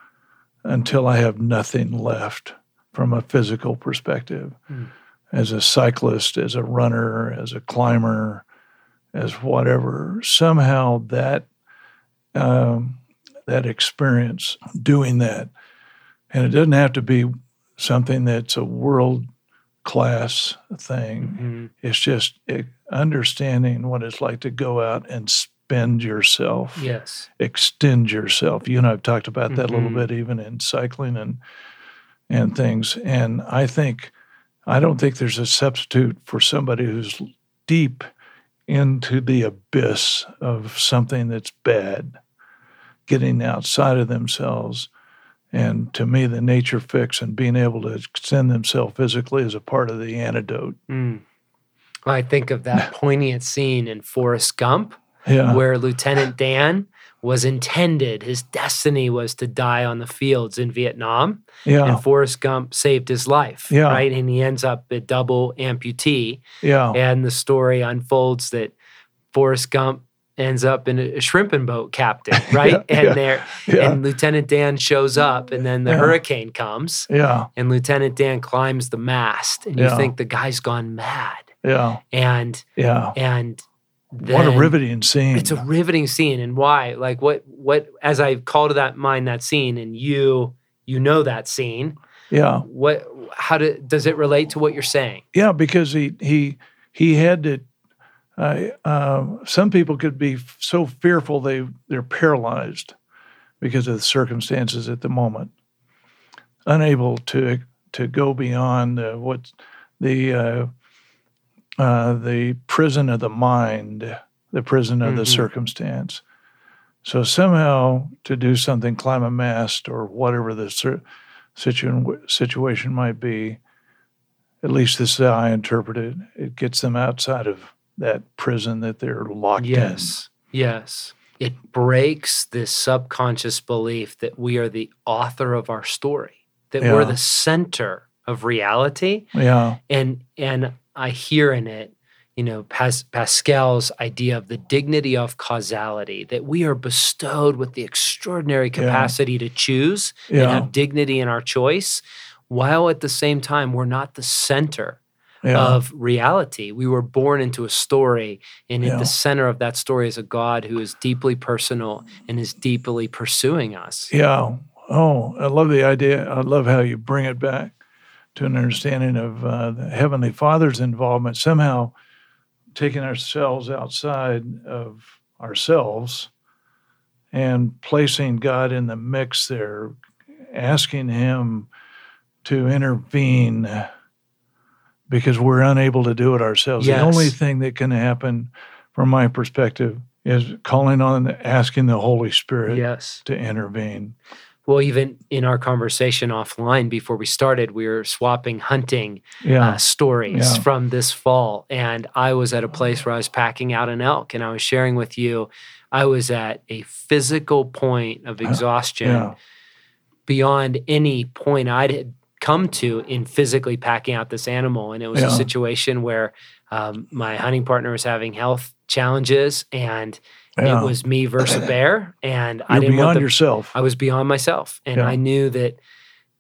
[SPEAKER 1] until I have nothing left from a physical perspective. Mm. As a cyclist, as a runner, as a climber, as whatever, somehow that um, that experience doing that, and it doesn't have to be something that's a world class thing. Mm-hmm. It's just understanding what it's like to go out and bend yourself.
[SPEAKER 2] Yes.
[SPEAKER 1] Extend yourself. You and I've talked about that mm-hmm. a little mm-hmm. bit even in cycling and and things. And I think I don't think there's a substitute for somebody who's deep into the abyss of something that's bad, getting outside of themselves. And to me, the nature fix and being able to extend themselves physically is a part of the antidote. Mm.
[SPEAKER 2] I think of that <laughs> poignant scene in Forrest Gump
[SPEAKER 1] yeah.
[SPEAKER 2] where Lieutenant Dan was intended, his destiny was to die on the fields in Vietnam.
[SPEAKER 1] Yeah.
[SPEAKER 2] And Forrest Gump saved his life.
[SPEAKER 1] Yeah.
[SPEAKER 2] Right. And he ends up a double amputee.
[SPEAKER 1] Yeah.
[SPEAKER 2] And the story unfolds that Forrest Gump ends up in a shrimping boat captain, <laughs> right? yeah, and
[SPEAKER 1] yeah,
[SPEAKER 2] there
[SPEAKER 1] yeah.
[SPEAKER 2] and Lieutenant Dan shows up and then the hurricane comes.
[SPEAKER 1] Yeah.
[SPEAKER 2] And Lieutenant Dan climbs the mast and you think the guy's gone mad.
[SPEAKER 1] Yeah.
[SPEAKER 2] And
[SPEAKER 1] yeah.
[SPEAKER 2] And
[SPEAKER 1] what a riveting scene.
[SPEAKER 2] It's a riveting scene. And why? Like what what as I call to that mind that scene and you you know that scene.
[SPEAKER 1] Yeah.
[SPEAKER 2] What how do, does it relate to what you're saying?
[SPEAKER 1] Yeah, because he he he had to uh, uh, some people could be so fearful they they're paralyzed because of the circumstances at the moment, unable to to go beyond uh, what the uh, the prison of the mind, the prison of mm-hmm. the circumstance. So somehow to do something, climb a mast or whatever the situ- situation might be, at least this is how I interpret it. It gets them outside of that prison that they're locked
[SPEAKER 2] yes. in. Yes. Yes. It breaks this subconscious belief that we are the author of our story, that yeah. we're the center of reality.
[SPEAKER 1] Yeah.
[SPEAKER 2] And and I hear in it, you know, Pas- Pascal's idea of the dignity of causality, that we are bestowed with the extraordinary capacity yeah. to choose yeah. and have dignity in our choice, while at the same time, we're not the center yeah. of reality. We were born into a story, and at the center of that story is a God who is deeply personal and is deeply pursuing us.
[SPEAKER 1] Yeah. Oh, I love the idea. I love how you bring it back to an understanding of uh, the Heavenly Father's involvement, somehow taking ourselves outside of ourselves and placing God in the mix there, asking Him to intervene because we're unable to do it ourselves.
[SPEAKER 2] Yes.
[SPEAKER 1] The only thing that can happen, from my perspective, is calling on, asking the Holy Spirit
[SPEAKER 2] yes.
[SPEAKER 1] to intervene.
[SPEAKER 2] Well, even in our conversation offline before we started, we were swapping hunting
[SPEAKER 1] Yeah.
[SPEAKER 2] uh, stories
[SPEAKER 1] Yeah.
[SPEAKER 2] from this fall. And I was at a place where I was packing out an elk and I was sharing with you, I was at a physical point of exhaustion
[SPEAKER 1] yeah.
[SPEAKER 2] beyond any point I'd had come to in physically packing out this animal. And it was a situation where um, my hunting partner was having health challenges and
[SPEAKER 1] yeah.
[SPEAKER 2] it was me versus a bear. And I
[SPEAKER 1] You're
[SPEAKER 2] didn't want
[SPEAKER 1] beyond
[SPEAKER 2] the
[SPEAKER 1] yourself.
[SPEAKER 2] I was beyond myself. And
[SPEAKER 1] Yeah.
[SPEAKER 2] I knew that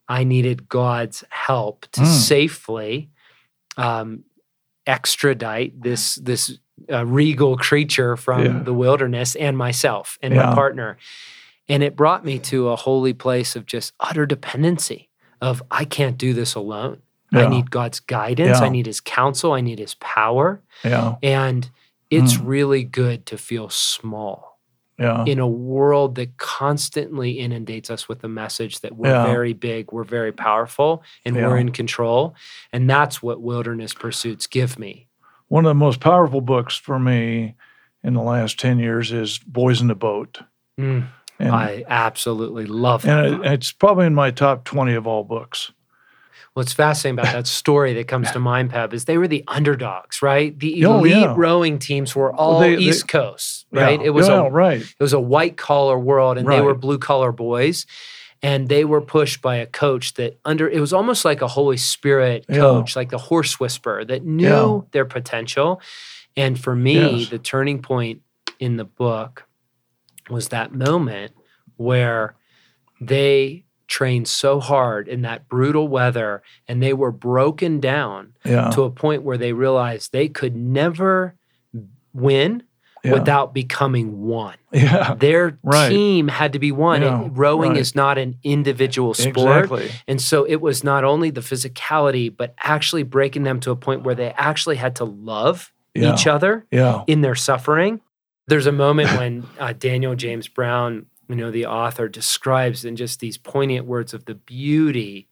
[SPEAKER 2] I needed God's help to
[SPEAKER 1] Mm.
[SPEAKER 2] safely um, extradite this this uh, regal creature from
[SPEAKER 1] Yeah.
[SPEAKER 2] the wilderness and myself and my partner. And it brought me to a holy place of just utter dependency of I can't do this alone. I need God's guidance. I need his counsel. I need his power.
[SPEAKER 1] yeah.
[SPEAKER 2] And it's
[SPEAKER 1] Mm.
[SPEAKER 2] really good to feel small
[SPEAKER 1] Yeah.
[SPEAKER 2] in a world that constantly inundates us with the message that we're
[SPEAKER 1] Yeah.
[SPEAKER 2] very big, we're very powerful, and we're in control. And that's what wilderness pursuits give me.
[SPEAKER 1] One of the most powerful books for me in the last 10 years is Boys in the Boat.
[SPEAKER 2] Mm,
[SPEAKER 1] And,
[SPEAKER 2] I absolutely love that.
[SPEAKER 1] and it, it's probably in my top 20 of all books.
[SPEAKER 2] What's fascinating about that <laughs> story that comes to mind, Peb, is they were the underdogs, right? The
[SPEAKER 1] Oh,
[SPEAKER 2] elite
[SPEAKER 1] yeah.
[SPEAKER 2] rowing teams were all
[SPEAKER 1] they- they-
[SPEAKER 2] East Coast, right?
[SPEAKER 1] Yeah.
[SPEAKER 2] It was
[SPEAKER 1] yeah,
[SPEAKER 2] a
[SPEAKER 1] right.
[SPEAKER 2] it was a white collar world, and they were blue collar boys, and they were pushed by a coach that under it was almost like a Holy Spirit coach, like the horse whisperer that knew their potential. And for me,
[SPEAKER 1] Yes.
[SPEAKER 2] the turning point in the book was that moment where they trained so hard in that brutal weather and they were broken down
[SPEAKER 1] Yeah.
[SPEAKER 2] to a point where they realized they could never win
[SPEAKER 1] yeah.
[SPEAKER 2] without becoming one. <laughs>
[SPEAKER 1] yeah.
[SPEAKER 2] Their
[SPEAKER 1] Right.
[SPEAKER 2] team had to be one.
[SPEAKER 1] Yeah,
[SPEAKER 2] And rowing
[SPEAKER 1] right.
[SPEAKER 2] is not an individual sport.
[SPEAKER 1] Exactly.
[SPEAKER 2] And so it was not only the physicality, but actually breaking them to a point where they actually had to love each other
[SPEAKER 1] Yeah.
[SPEAKER 2] in their suffering. There's a moment <laughs> when uh, Daniel James Brown, you know, the author, describes in just these poignant words of the beauty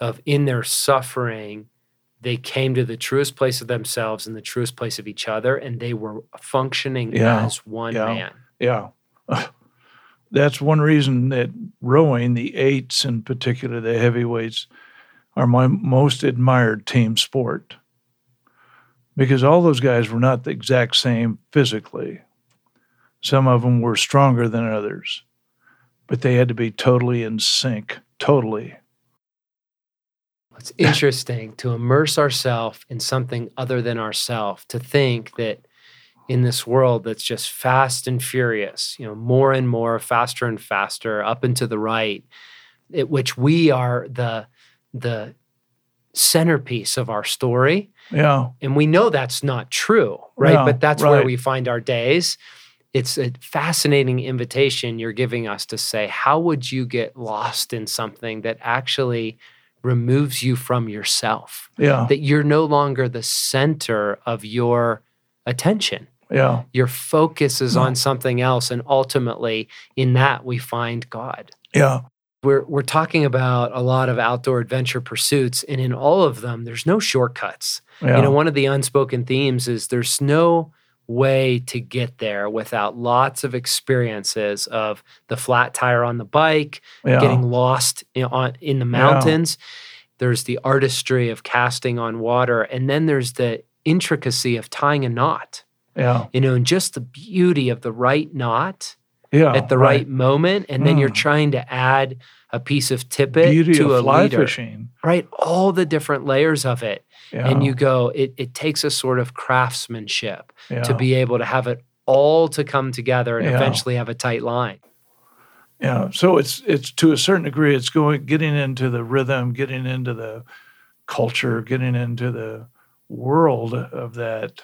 [SPEAKER 2] of in their suffering, they came to the truest place of themselves and the truest place of each other, and they were functioning
[SPEAKER 1] Yeah,
[SPEAKER 2] as one
[SPEAKER 1] yeah.
[SPEAKER 2] man.
[SPEAKER 1] Yeah. <laughs> That's one reason that rowing, the eights in particular, the heavyweights, are my most admired team sport. Because all those guys were not the exact same physically. Some of them were stronger than others, but they had to be totally in sync, totally.
[SPEAKER 2] It's interesting to immerse ourselves in something other than ourselves, to think that in this world that's just fast and furious, you know, more and more, faster and faster, up and to the right, at which we are the the centerpiece of our story.
[SPEAKER 1] Yeah.
[SPEAKER 2] And we know that's not true, right?
[SPEAKER 1] Yeah,
[SPEAKER 2] but that's where we find our days. It's a fascinating invitation you're giving us to say, how would you get lost in something that actually removes you from yourself?
[SPEAKER 1] Yeah.
[SPEAKER 2] That you're no longer the center of your attention.
[SPEAKER 1] Yeah.
[SPEAKER 2] Your focus is
[SPEAKER 1] No.
[SPEAKER 2] on something else. And ultimately, in that, we find God
[SPEAKER 1] Yeah.
[SPEAKER 2] we're we're talking about a lot of outdoor adventure pursuits and in all of them there's no shortcuts
[SPEAKER 1] Yeah.
[SPEAKER 2] you know one of the unspoken themes is there's no way to get there without lots of experiences of the flat tire on the bike
[SPEAKER 1] yeah.
[SPEAKER 2] getting lost in, on, in the mountains there's the artistry of casting on water and then there's the intricacy of tying a knot
[SPEAKER 1] yeah.
[SPEAKER 2] you know and just the beauty of the right knot
[SPEAKER 1] Yeah.
[SPEAKER 2] at the right, moment, and then you're
[SPEAKER 1] Mm.
[SPEAKER 2] trying to add a piece of tippet
[SPEAKER 1] Beauty
[SPEAKER 2] to
[SPEAKER 1] of
[SPEAKER 2] a
[SPEAKER 1] fly
[SPEAKER 2] leader,
[SPEAKER 1] fishing.
[SPEAKER 2] right? All the different layers of it,
[SPEAKER 1] Yeah.
[SPEAKER 2] and you go. It it takes a sort of craftsmanship
[SPEAKER 1] yeah.
[SPEAKER 2] to be able to have it all to come together and
[SPEAKER 1] Yeah.
[SPEAKER 2] eventually have a tight line.
[SPEAKER 1] Yeah. So it's it's to a certain degree it's going getting into the rhythm, getting into the culture, getting into the world of that.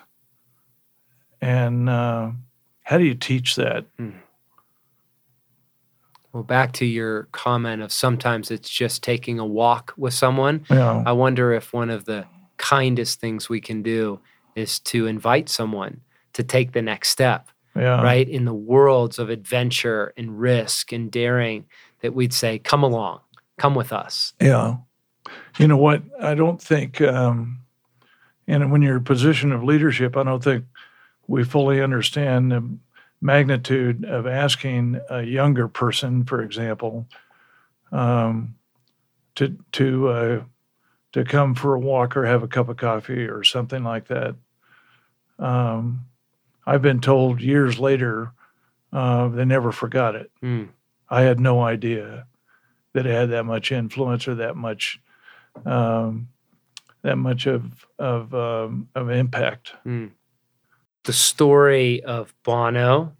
[SPEAKER 1] And uh, how do you teach that?
[SPEAKER 2] Well, back to your comment of sometimes it's just taking a walk with someone.
[SPEAKER 1] Yeah.
[SPEAKER 2] I wonder if one of the kindest things we can do is to invite someone to take the next step.
[SPEAKER 1] Yeah.
[SPEAKER 2] right? In the worlds of adventure and risk and daring, that we'd say, come along, come with us.
[SPEAKER 1] Yeah. You know what? I don't think, um, and when you're in a position of leadership, I don't think we fully understand the magnitude of asking a younger person, for example, um, to to uh, to come for a walk or have a cup of coffee or something like that. Um, I've been told years later uh, they never forgot it.
[SPEAKER 2] Mm.
[SPEAKER 1] I had no idea that it had that much influence or that much um, that much of of um, of impact.
[SPEAKER 2] Mm. The story of Bono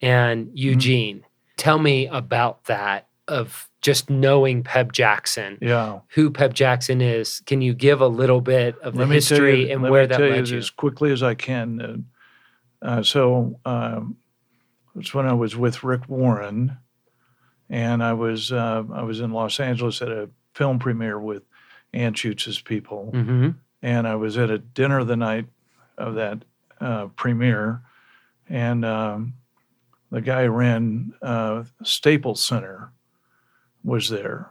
[SPEAKER 2] and
[SPEAKER 1] Mm-hmm.
[SPEAKER 2] Eugene. Tell me about that. Of just knowing Peb Jackson,
[SPEAKER 1] Yeah.
[SPEAKER 2] who Peb Jackson is. Can you give a little bit of the
[SPEAKER 1] Let tell
[SPEAKER 2] history
[SPEAKER 1] you,
[SPEAKER 2] and where that led
[SPEAKER 1] you
[SPEAKER 2] you?
[SPEAKER 1] as quickly as I can. Uh, so um, it's when I was with Rick Warren, and I was uh, I was in Los Angeles at a film premiere with Ann Anschutz's people,
[SPEAKER 2] Mm-hmm.
[SPEAKER 1] and I was at a dinner the night of that uh, premiere, and um, the guy ran uh, Staples Center was there,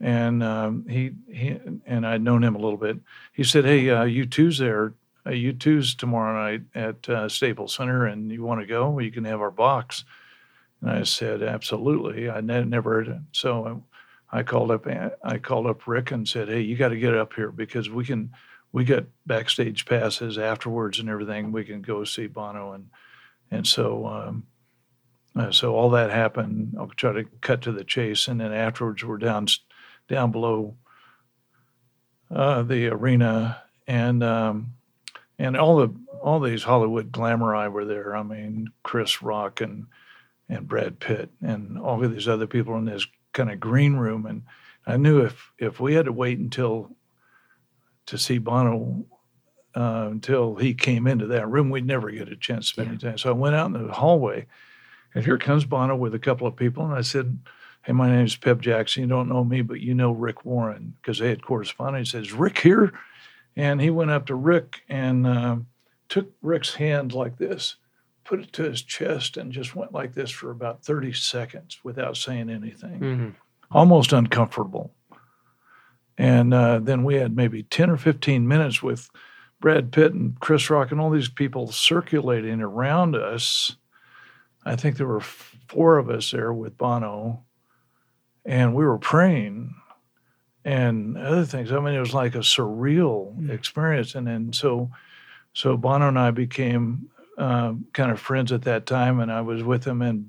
[SPEAKER 1] and um, he he and I'd known him a little bit. He said, "Hey, uh, U2's there. Uh, U2's tomorrow night at uh, Staples Center, and you want to go? Well, you can have our box." And I said, "Absolutely." I ne- never so. I, I called up I called up Rick and said, "Hey, you got to get up here because we can we got backstage passes afterwards and everything. We can go see Bono and and so um, uh, so all that happened. I'll try to cut to the chase, and then afterwards we're down down below uh, the arena and um, and all the all these Hollywood glamour eye were there. I mean, Chris Rock and and Brad Pitt and all of these other people in this kind of green room. And I knew if if we had to wait until to see Bono uh, until he came into that room, we'd never get a chance to spend any time. So I went out in the hallway, and here comes Bono with a couple of people, and I said. Hey, my name is Peb Jackson. You don't know me, but you know Rick Warren because they had correspondence. He says, Rick here? And he went up to Rick and uh, took Rick's hand like this, put it to his chest, and just went like this for about 30 seconds without saying anything,
[SPEAKER 2] Mm-hmm.
[SPEAKER 1] almost uncomfortable. And uh, then we had maybe 10 or 15 minutes with Brad Pitt and Chris Rock and all these people circulating around us. I think there were four of us there with Bono, and we were praying and other things. I mean, it was like a surreal
[SPEAKER 2] Mm.
[SPEAKER 1] experience. And then so, so Bono and I became uh, kind of friends at that time, and I was with him in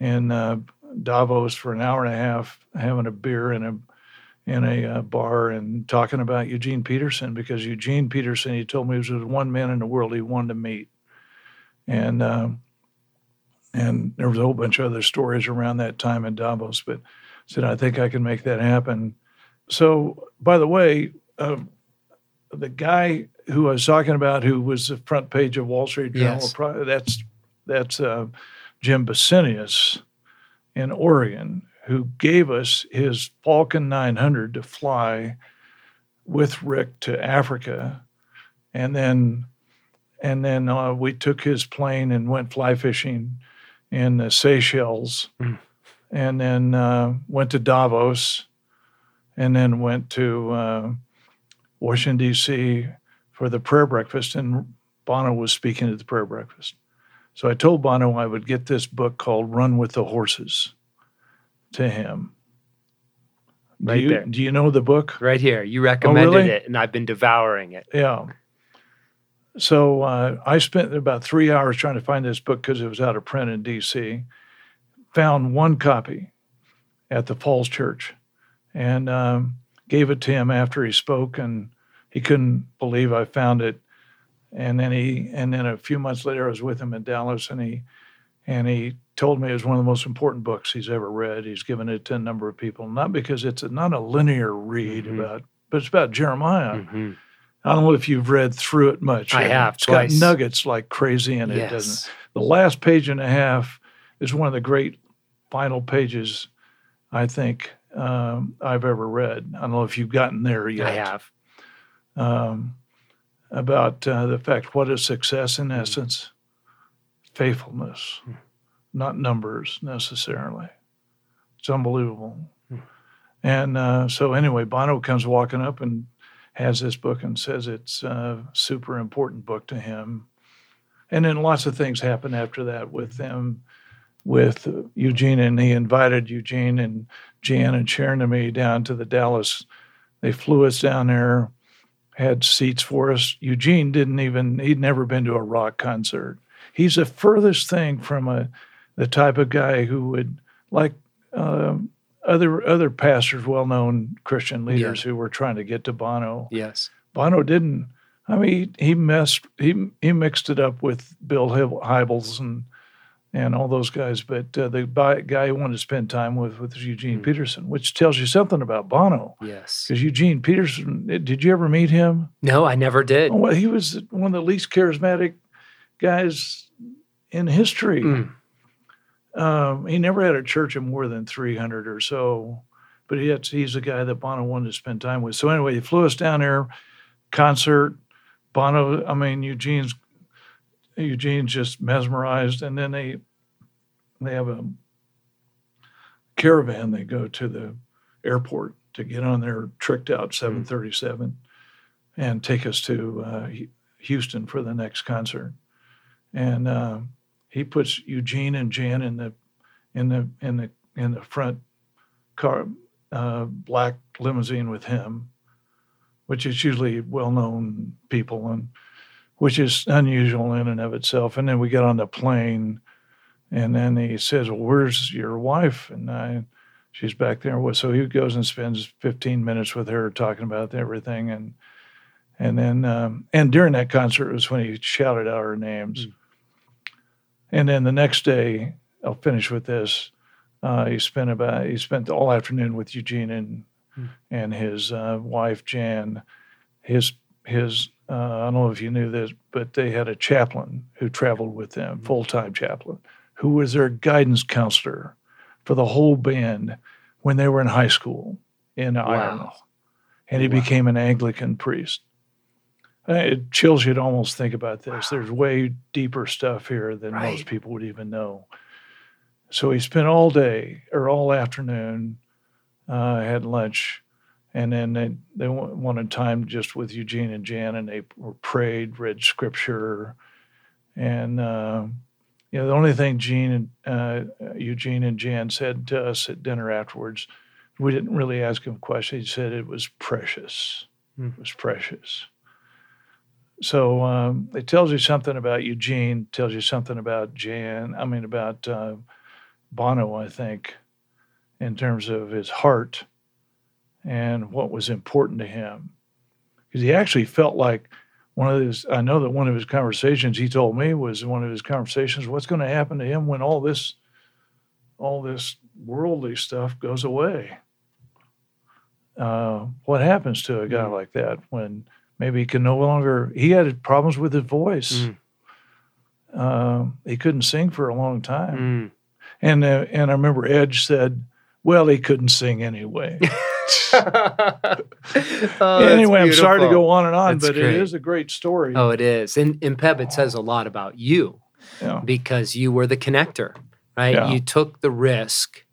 [SPEAKER 1] in uh, Davos for an hour and a half, having a beer in a in a uh, bar and talking about Eugene Peterson because Eugene Peterson, he told me, was the one man in the world he wanted to meet, and um, and there was a whole bunch of other stories around that time in Davos, but said I think I can make that happen. So, by the way, um, the guy who I was talking about, who was the front page of Wall Street Journal,
[SPEAKER 2] Yes.
[SPEAKER 1] that's that's uh, Jim Basinius in Oregon, who gave us his Falcon 900 to fly with Rick to Africa, and then and then uh, we took his plane and went fly fishing in the Seychelles,
[SPEAKER 2] Mm.
[SPEAKER 1] and then uh, went to Davos, and then went to uh, Washington D.C. for the prayer breakfast, and Bono was speaking at the prayer breakfast. So I told Bono I would get this book called "Run with the Horses" to him. Do
[SPEAKER 2] Right
[SPEAKER 1] you,
[SPEAKER 2] there.
[SPEAKER 1] Do you know the book?
[SPEAKER 2] Right here. You recommended
[SPEAKER 1] really?
[SPEAKER 2] it, and I've been devouring it.
[SPEAKER 1] Yeah. So uh, I spent about three hours trying to find this book because it was out of print in D.C. Found one copy at the Falls Church, and um, gave it to him after he spoke, and he couldn't believe I found it. And then he, and then a few months later, I was with him in Dallas, and he, and he told me it was one of the most important books he's ever read. He's given it to a number of people, not because it's a, not a linear read
[SPEAKER 2] Mhm.
[SPEAKER 1] about, but it's about Jeremiah.
[SPEAKER 2] Mhm.
[SPEAKER 1] I don't know if you've read through it much.
[SPEAKER 2] I have,
[SPEAKER 1] It's
[SPEAKER 2] twice.
[SPEAKER 1] got nuggets like crazy in it,
[SPEAKER 2] Yes.
[SPEAKER 1] doesn't it? The last page and a half is one of the great final pages I think um, I've ever read. I don't know if you've gotten there yet.
[SPEAKER 2] I have.
[SPEAKER 1] Um, about uh, the fact what is success in essence? Faithfulness,
[SPEAKER 2] Mm.
[SPEAKER 1] not numbers necessarily. It's unbelievable.
[SPEAKER 2] Mm.
[SPEAKER 1] And uh, so, anyway, Bono comes walking up and has this book and says it's a super important book to him. And then lots of things happen after that with them with Eugene, and he invited Eugene and Jan and Sharon and me down to the Dallas. They flew us down there, had seats for us. Eugene didn't even, he'd never been to a rock concert. He's the furthest thing from a the type of guy who would like uh, other other pastors, well known Christian leaders
[SPEAKER 2] Yeah.
[SPEAKER 1] who were trying to get to Bono.
[SPEAKER 2] Yes.
[SPEAKER 1] Bono didn't. I mean, he, he messed. He he mixed it up with Bill Hybels and and all those guys. But uh, the guy he wanted to spend time with was Eugene
[SPEAKER 2] Hmm.
[SPEAKER 1] Peterson, which tells you something about Bono.
[SPEAKER 2] Yes.
[SPEAKER 1] Because Eugene Peterson, did you ever meet him?
[SPEAKER 2] No, I never did.
[SPEAKER 1] Oh, well, he was one of the least charismatic guys in history.
[SPEAKER 2] Mm.
[SPEAKER 1] Um, he never had a church of more than 300 or so, but he had, he's the guy that Bono wanted to spend time with. So anyway, he flew us down there, concert. Bono, I mean Eugene's Eugene's just mesmerized, and then they they have a caravan. They go to the airport to get on their tricked out 737 and take us to uh, Houston for the next concert. And uh, he puts Eugene and Jan in the in the in the in the front car uh, black limousine with him, which is usually well known people and which is unusual in and of itself. And then we get on the plane, and then he says, "Well, where's your wife?" And I, she's back there. So he goes and spends 15 minutes with her talking about everything, and and then um, and during that concert was when he shouted out our names.
[SPEAKER 2] Mm.
[SPEAKER 1] And then the next day, I'll finish with this. Uh, he spent about he spent all afternoon with Eugene and
[SPEAKER 2] Hmm.
[SPEAKER 1] and his uh, wife Jan. His his uh, I don't know if you knew this, but they had a chaplain who traveled with them,
[SPEAKER 2] Hmm.
[SPEAKER 1] full time chaplain, who was their guidance counselor for the whole band when they were in high school in Ireland, and he
[SPEAKER 2] Wow.
[SPEAKER 1] became an Anglican priest. Uh, It chills you to almost think about this. There's way deeper stuff here than
[SPEAKER 2] Right.
[SPEAKER 1] most people would even know. So he spent all day or all afternoon, uh, had lunch, and then they, they wanted time just with Eugene and Jan, and they were prayed, read scripture, and uh, you know the only thing Gene and uh, Eugene and Jan said to us at dinner afterwards, we didn't really ask him questions. He said it was precious.
[SPEAKER 2] Hmm.
[SPEAKER 1] It was precious. So um, it tells you something about Eugene, tells you something about Jan. I mean about uh, Bono, I think, in terms of his heart and what was important to him. Because he actually felt like one of his, I know that one of his conversations he told me was one of his conversations, what's going to happen to him when all this, all this worldly stuff goes away? Uh, what happens to a guy
[SPEAKER 2] Mm.
[SPEAKER 1] like that when maybe he can no longer, he had problems with his voice.
[SPEAKER 2] Mm.
[SPEAKER 1] Uh, he couldn't sing for a long time.
[SPEAKER 2] Mm.
[SPEAKER 1] And uh, and I remember Edge said, "Well, he couldn't sing anyway." <laughs>
[SPEAKER 2] Oh,
[SPEAKER 1] anyway, I'm sorry to go on and on,
[SPEAKER 2] That's
[SPEAKER 1] but
[SPEAKER 2] great.
[SPEAKER 1] it is a great story.
[SPEAKER 2] Oh, it is. And in Peb, it says a lot about you
[SPEAKER 1] yeah.
[SPEAKER 2] because you were the connector, right?
[SPEAKER 1] Yeah.
[SPEAKER 2] You took the risk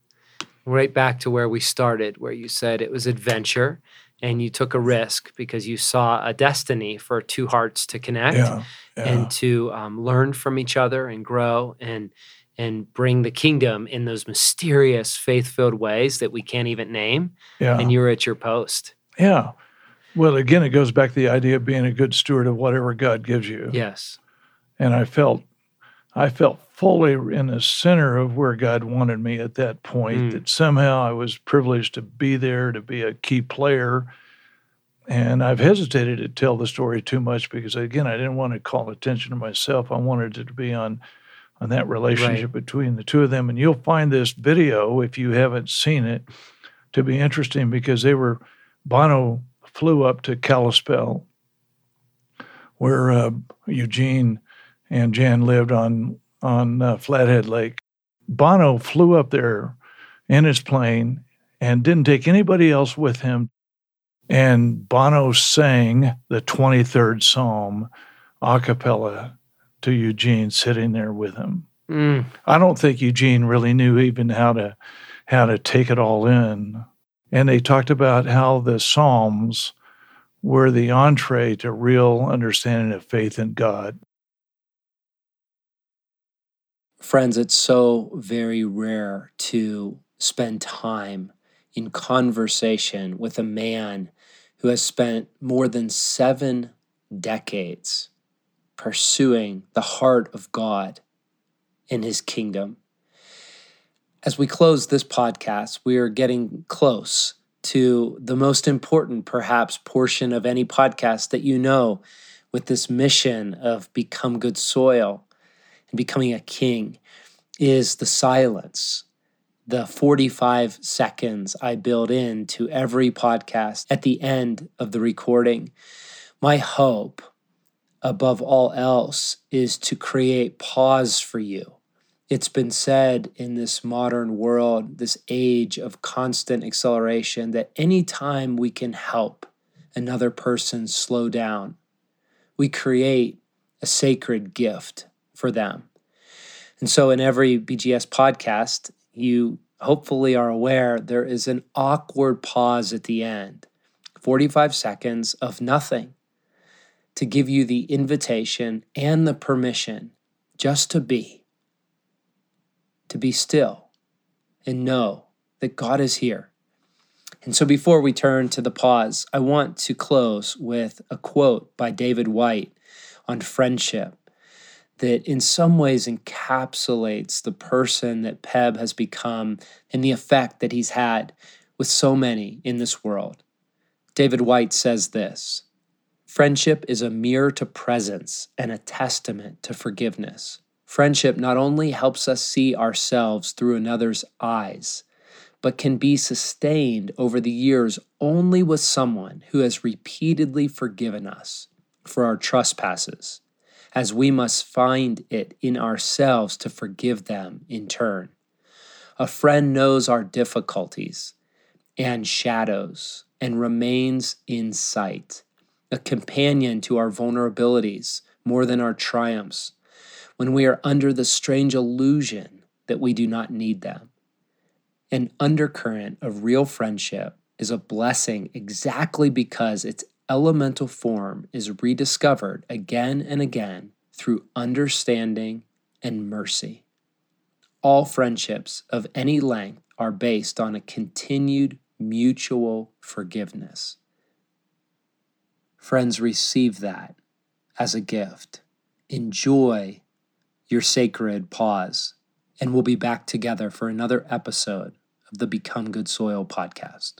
[SPEAKER 2] right back to where we started, where you said it was adventure and you took a risk because you saw a destiny for two hearts to connect
[SPEAKER 1] yeah, yeah.
[SPEAKER 2] and to um, learn from each other and grow and and bring the kingdom in those mysterious faith-filled ways that we can't even name
[SPEAKER 1] yeah.
[SPEAKER 2] and you're at your post
[SPEAKER 1] yeah. Well, again, it goes back to the idea of being a good steward of whatever God gives you.
[SPEAKER 2] yes
[SPEAKER 1] And I felt, I felt fully in the center of where God wanted me at that point.
[SPEAKER 2] Mm.
[SPEAKER 1] That somehow I was privileged to be there, to be a key player. And I've hesitated to tell the story too much because, again, I didn't want to call attention to myself. I wanted it to be on on that relationship between the two of them. And you'll find this video if you haven't seen it to be interesting because they were Bono flew up to Kalispell, where uh, Eugene and Jan lived on on uh, Flathead Lake. Bono flew up there in his plane and didn't take anybody else with him. And Bono sang the 23rd Psalm a cappella to Eugene sitting there with him.
[SPEAKER 2] Mm.
[SPEAKER 1] I don't think Eugene really knew even how to how to take it all in. And they talked about how the Psalms were the entree to real understanding of faith in God.
[SPEAKER 2] Friends, it's so very rare to spend time in conversation with a man who has spent more than seven decades pursuing the heart of God in his kingdom. As we close this podcast, we are getting close to the most important, perhaps, portion of any podcast that you know with this mission of become good soil and becoming a king is the silence. The 45 seconds I build into every podcast at the end of the recording. My hope, above all else, is to create pause for you it's been said in this modern world, this age of constant acceleration, that anytime we can help another person slow down, we create a sacred gift for them. And so, in every BGS podcast, you hopefully are aware there is an awkward pause at the end 45 seconds of nothing to give you the invitation and the permission just to be to be still and know that God is here. And so before we turn to the pause, I want to close with a quote by David Whyte on friendship that in some ways encapsulates the person that Peb has become and the effect that he's had with so many in this world. David Whyte says this Friendship is a mirror to presence and a testament to forgiveness. Friendship not only helps us see ourselves through another's eyes, but can be sustained over the years only with someone who has repeatedly forgiven us for our trespasses, as we must find it in ourselves to forgive them in turn. A friend knows our difficulties and shadows and remains in sight, a companion to our vulnerabilities more than our triumphs when we are under the strange illusion that we do not need them. An undercurrent of real friendship is a blessing exactly because its elemental form is rediscovered again and again through understanding and mercy. All friendships of any length are based on a continued mutual forgiveness. Friends, receive that as a gift. Enjoy your sacred pause, and we'll be back together for another episode of the Become Good Soil podcast.